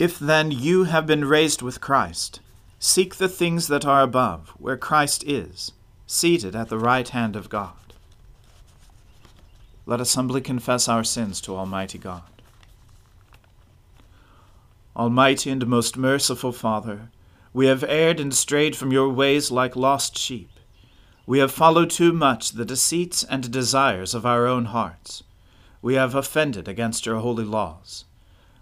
If then you have been raised with Christ, seek the things that are above, where Christ is, seated at the right hand of God. Let us humbly confess our sins to Almighty God. Almighty and most merciful Father, we have erred and strayed from your ways like lost sheep. We have followed too much the deceits and desires of our own hearts. We have offended against your holy laws.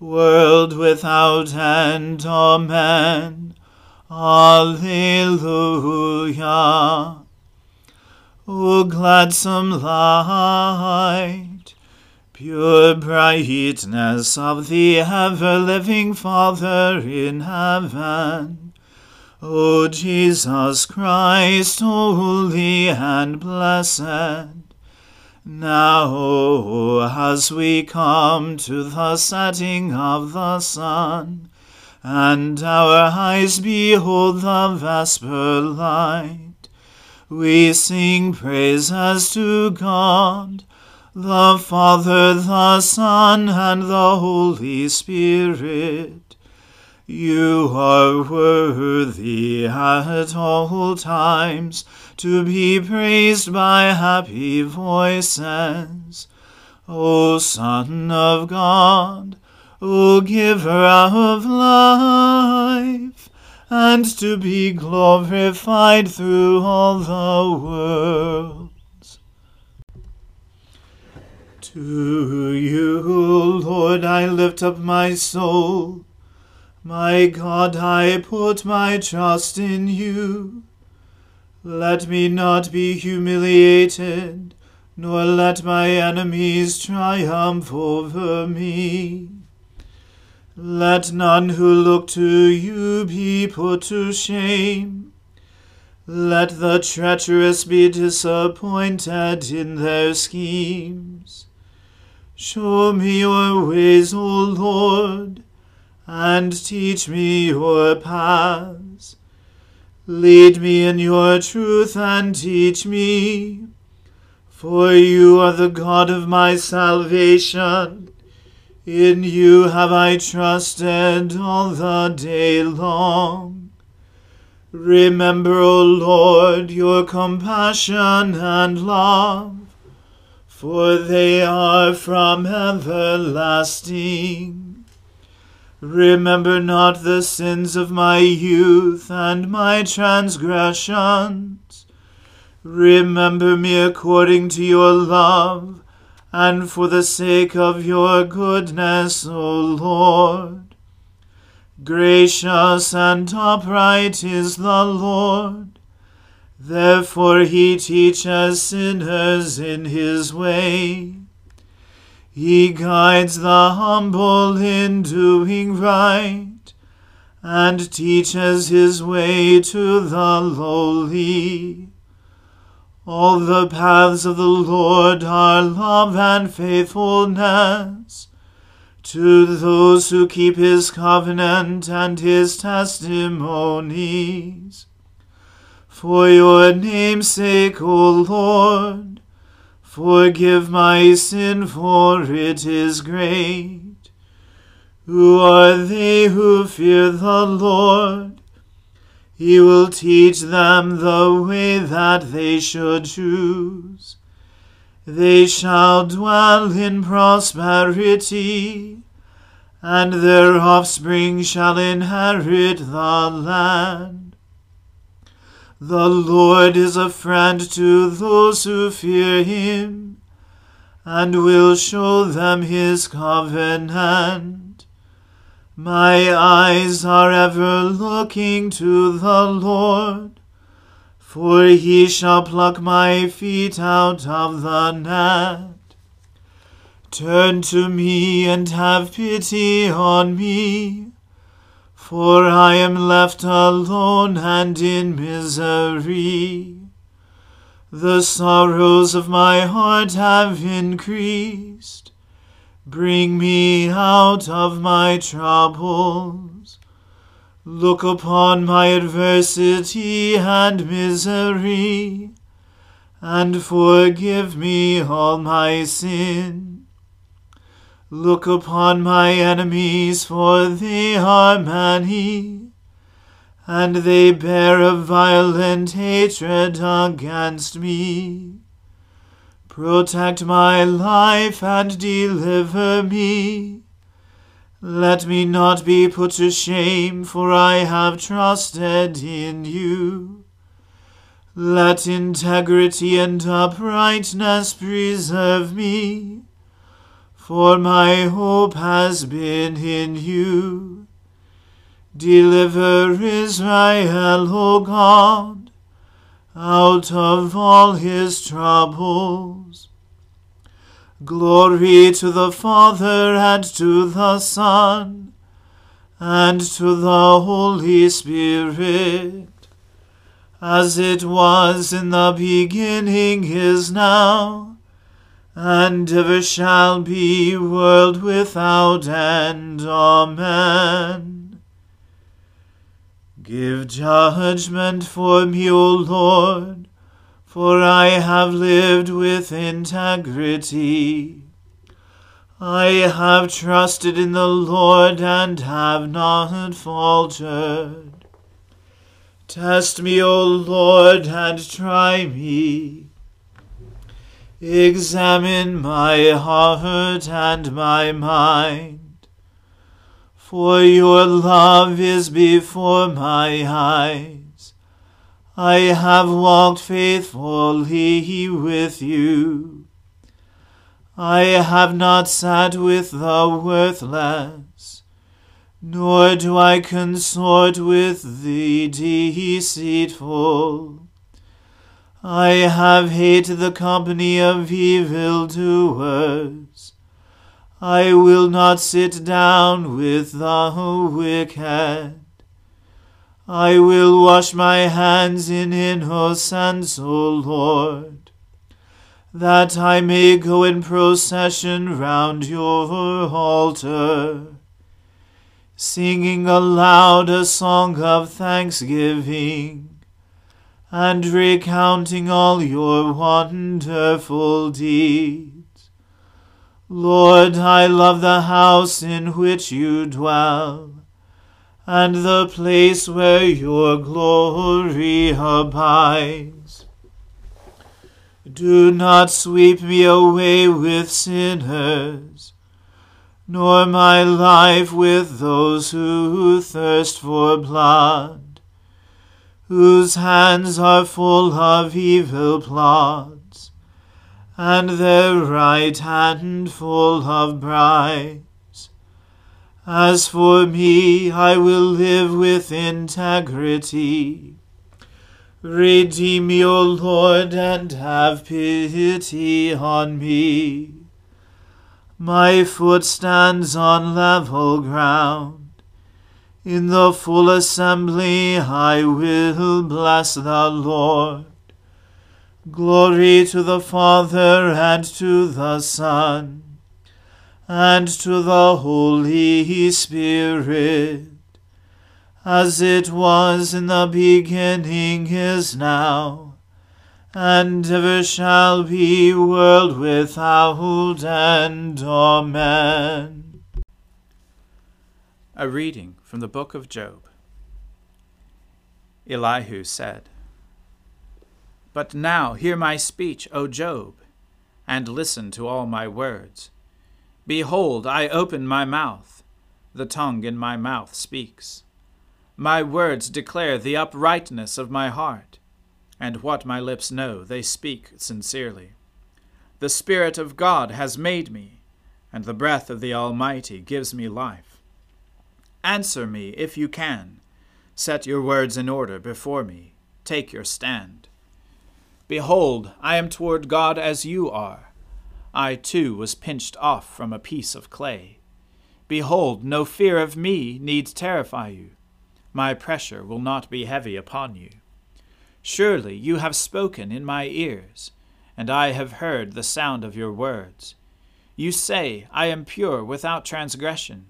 world without end. Amen. Alleluia. O gladsome light, pure brightness of the ever-living Father in heaven, O Jesus Christ, holy and blessed, now, as we come to the setting of the sun, and our eyes behold the vesper light, we sing praises to God, the Father, the Son, and the Holy Spirit. You are worthy at all times to be praised by happy voices. O Son of God, O Giver of life, and to be glorified through all the worlds. To you, Lord, I lift up my soul. My God, I put my trust in you. Let me not be humiliated, nor let my enemies triumph over me. Let none who look to you be put to shame. Let the treacherous be disappointed in their schemes. Show me your ways, O Lord, and teach me your paths. Lead me in your truth and teach me. For you are the God of my salvation. In you have I trusted all the day long. Remember, O Lord, your compassion and love, for they are from everlasting. Remember not the sins of my youth and my transgressions. Remember me according to your love, and for the sake of your goodness, O Lord. Gracious and upright is the Lord. Therefore he teaches sinners in his way. He guides the humble in doing right, and teaches his way to the lowly. All the paths of the Lord are love and faithfulness to those who keep his covenant and his testimonies. For your name's sake, O Lord, forgive my sin, for it is great. Who are they who fear the Lord? He will teach them the way that they should choose. They shall dwell in prosperity, and their offspring shall inherit the land. The Lord is a friend to those who fear him, and will show them his covenant. My eyes are ever looking to the Lord for he shall pluck my feet out of the net. Turn to me and have pity on me, for I am left alone and in misery. The sorrows of my heart have increased. Bring me out of my troubles. Look upon my adversity and misery, and forgive me all my sin. Look upon my enemies, for they are many, and they bear a violent hatred against me. Protect my life and deliver me let me not be put to shame, for I have trusted in you. Let integrity and uprightness preserve me, for my hope has been in you. Deliver Israel, O God, out of all his troubles. Glory to the Father and to the Son and to the Holy Spirit, as it was in the beginning is now, and ever shall be, world without end. Amen. Give judgment for me, O Lord for I have lived with integrity. I have trusted in the Lord and have not faltered. Test me, O Lord, and try me. Examine my heart and my mind. For your love is before my eyes I have walked faithfully with you. I have not sat with the worthless, nor do I consort with the deceitful. I have hated the company of evildoers. I will not sit down with the wicked. I will wash my hands in innocence, O Lord, that I may go in procession round your altar, singing aloud a song of thanksgiving, and recounting all your wonderful deeds. Lord, I love the house in which you dwell and the place where your glory abides. Do not sweep me away with sinners, nor my life with those who thirst for blood, whose hands are full of evil plots, and their right hand full of bribes. As for me, I will live with integrity. Redeem me, O Lord, and have pity on me. My foot stands on level ground. In the full assembly I will bless the Lord. Glory to the Father and to the Son and to the Holy Spirit, as it was in the beginning is now, and ever shall be, world without end. Amen. A reading from the book of Job. Elihu said, But now hear my speech, O Job, and listen to all my words. Behold, I open my mouth, the tongue in my mouth speaks. My words declare the uprightness of my heart, and what my lips know, they speak sincerely. The Spirit of God has made me, and the breath of the Almighty gives me life. Answer me if you can. Set your words in order before me. Take your stand. Behold, I am toward God as you are. I too was pinched off from a piece of clay. Behold, no fear of me needs terrify you my pressure will not be heavy upon you. Surely you have spoken in my ears, and I have heard the sound of your words. You say, I am pure without transgression,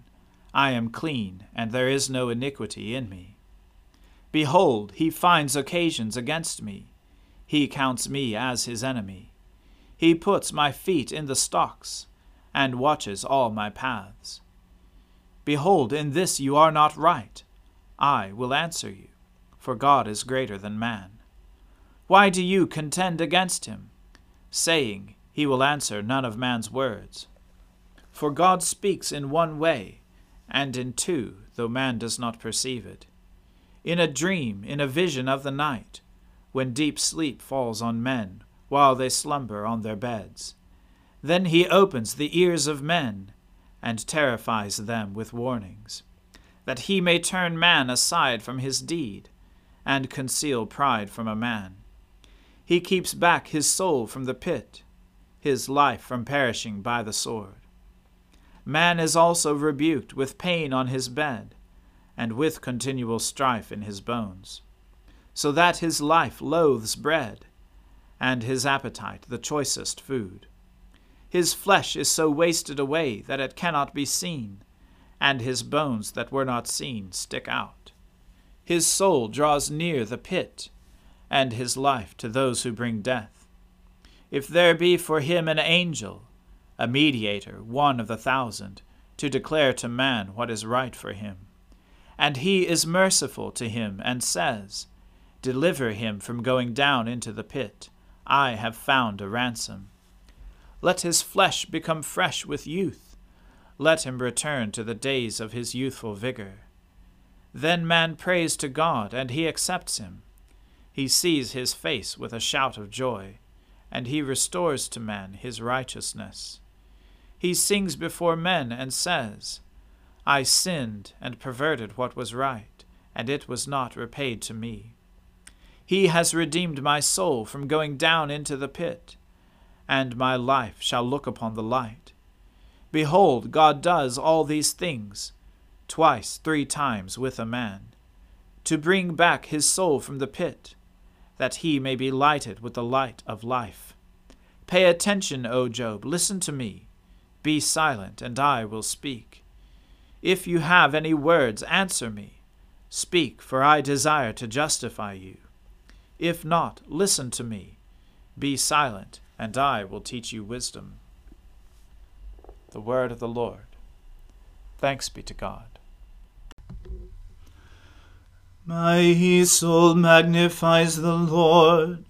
I am clean, and there is no iniquity in me. Behold, he finds occasions against me. He counts me as his enemy. He puts my feet in the stocks, and watches all my paths. Behold, in this you are not right I will answer you, for God is greater than man. Why do you contend against him, saying, He will answer none of man's words? For God speaks in one way, and in two, though man does not perceive it. In a dream, in a vision of the night, when deep sleep falls on men, while they slumber on their beds. Then he opens the ears of men, and terrifies them with warnings that he may turn man aside from his deed, and conceal pride from a man. He keeps back his soul from the pit, his life from perishing by the sword. Man is also rebuked with pain on his bed, and with continual strife in his bones, so that his life loathes bread, and his appetite the choicest food. His flesh is so wasted away that it cannot be seen and his bones that were not seen stick out. His soul draws near the pit, and his life to those who bring death. If there be for him an angel, a mediator, one of the thousand, to declare to man what is right for him, and he is merciful to him, and says, Deliver him from going down into the pit, I have found a ransom. Let his flesh become fresh with youth let him return to the days of his youthful vigor. Then man prays to God, and he accepts him. He sees his face with a shout of joy, and he restores to man his righteousness. He sings before men and says, I sinned and perverted what was right, and it was not repaid to me. He has redeemed my soul from going down into the pit, and my life shall look upon the light. Behold, God does all these things, twice, three times with a man, to bring back his soul from the pit, that he may be lighted with the light of life. Pay attention, O Job, listen to me. Be silent, and I will speak. If you have any words, answer me. Speak, for I desire to justify you. If not, listen to me. Be silent, and I will teach you wisdom. The word of the Lord. Thanks be to God. My soul magnifies the Lord.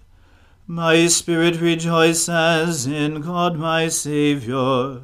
My spirit rejoices in God my Saviour.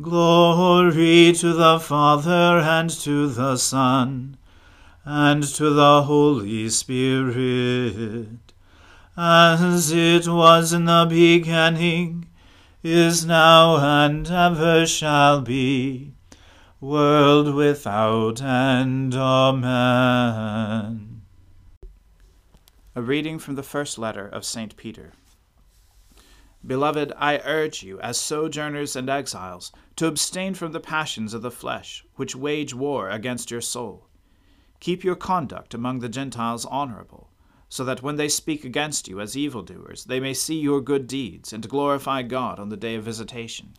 Glory to the Father and to the Son and to the Holy Spirit, as it was in the beginning, is now, and ever shall be, world without end. Amen. A reading from the first letter of St. Peter. Beloved, I urge you, as sojourners and exiles, to abstain from the passions of the flesh, which wage war against your soul. Keep your conduct among the Gentiles honorable, so that when they speak against you as evildoers, they may see your good deeds and glorify God on the day of visitation.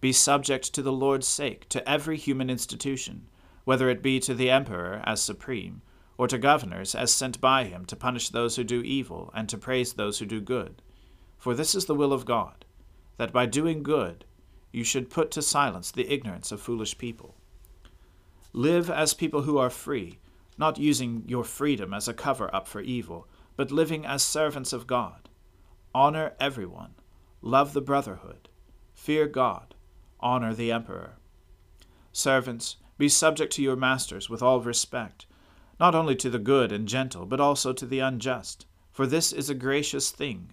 Be subject to the Lord's sake to every human institution, whether it be to the emperor as supreme or to governors as sent by him to punish those who do evil and to praise those who do good. For this is the will of God, that by doing good you should put to silence the ignorance of foolish people. Live as people who are free, not using your freedom as a cover up for evil, but living as servants of God. Honor everyone, love the brotherhood, fear God, honor the emperor. Servants, be subject to your masters with all respect not only to the good and gentle, but also to the unjust. For this is a gracious thing.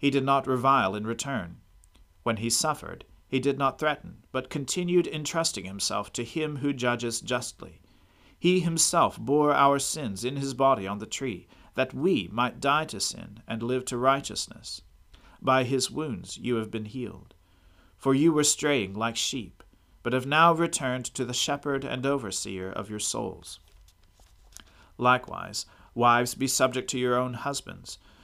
he did not revile in return. When he suffered, he did not threaten, but continued entrusting himself to him who judges justly. He himself bore our sins in his body on the tree, that we might die to sin and live to righteousness. By his wounds you have been healed. For you were straying like sheep, but have now returned to the shepherd and overseer of your souls. Likewise, wives, be subject to your own husbands,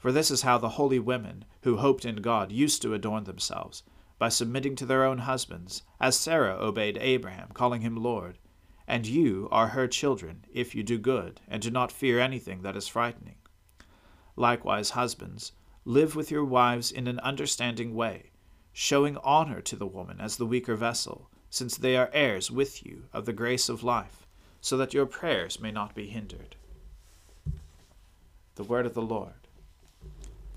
For this is how the holy women who hoped in God used to adorn themselves, by submitting to their own husbands, as Sarah obeyed Abraham, calling him Lord. And you are her children, if you do good, and do not fear anything that is frightening. Likewise, husbands, live with your wives in an understanding way, showing honor to the woman as the weaker vessel, since they are heirs with you of the grace of life, so that your prayers may not be hindered. The word of the Lord.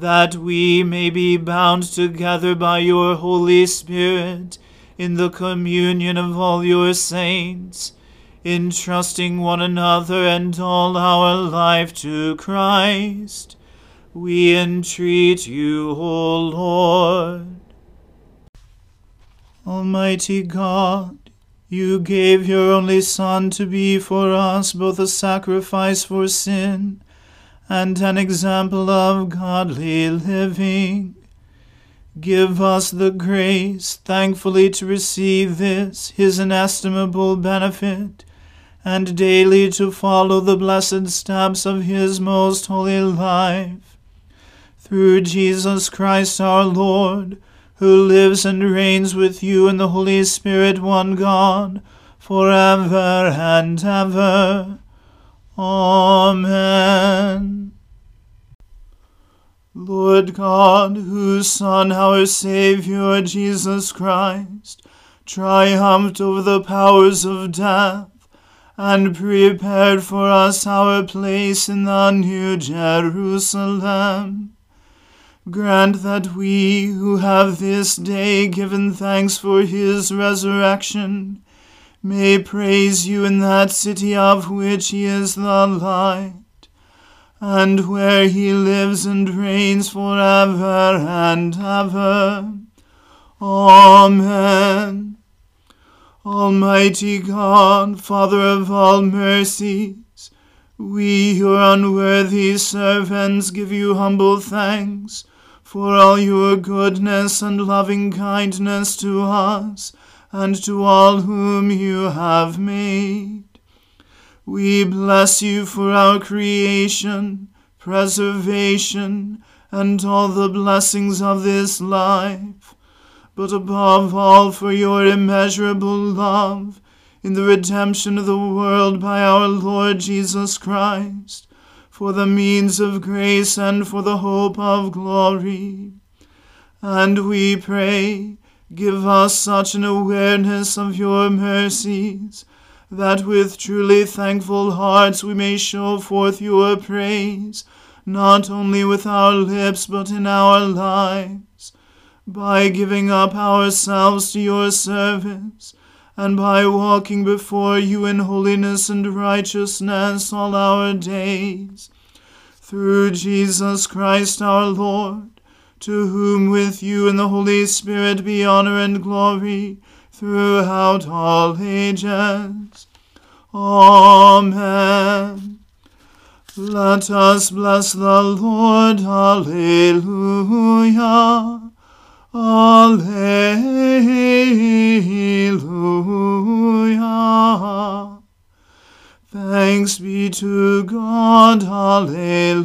that we may be bound together by your Holy Spirit in the communion of all your saints, entrusting one another and all our life to Christ. We entreat you, O Lord. Almighty God, you gave your only Son to be for us both a sacrifice for sin and an example of godly living. Give us the grace thankfully to receive this, his inestimable benefit, and daily to follow the blessed steps of his most holy life. Through Jesus Christ our Lord, who lives and reigns with you in the Holy Spirit, one God, for ever and ever. Amen. Lord God, whose Son, our Saviour, Jesus Christ, triumphed over the powers of death, and prepared for us our place in the New Jerusalem. Grant that we, who have this day given thanks for his resurrection, may praise you in that city of which he is the light, and where he lives and reigns for ever and ever. Amen. Almighty God, Father of all mercies, we, your unworthy servants, give you humble thanks for all your goodness and loving kindness to us and to all whom you have made. We bless you for our creation, preservation, and all the blessings of this life, but above all for your immeasurable love in the redemption of the world by our Lord Jesus Christ, for the means of grace and for the hope of glory. And we pray, Give us such an awareness of your mercies that with truly thankful hearts we may show forth your praise, not only with our lips but in our lives, by giving up ourselves to your service, and by walking before you in holiness and righteousness all our days. Through Jesus Christ our Lord to whom with you and the Holy Spirit be honor and glory throughout all ages. Amen. Let us bless the Lord. Alleluia. Alleluia. Thanks be to God. Alleluia.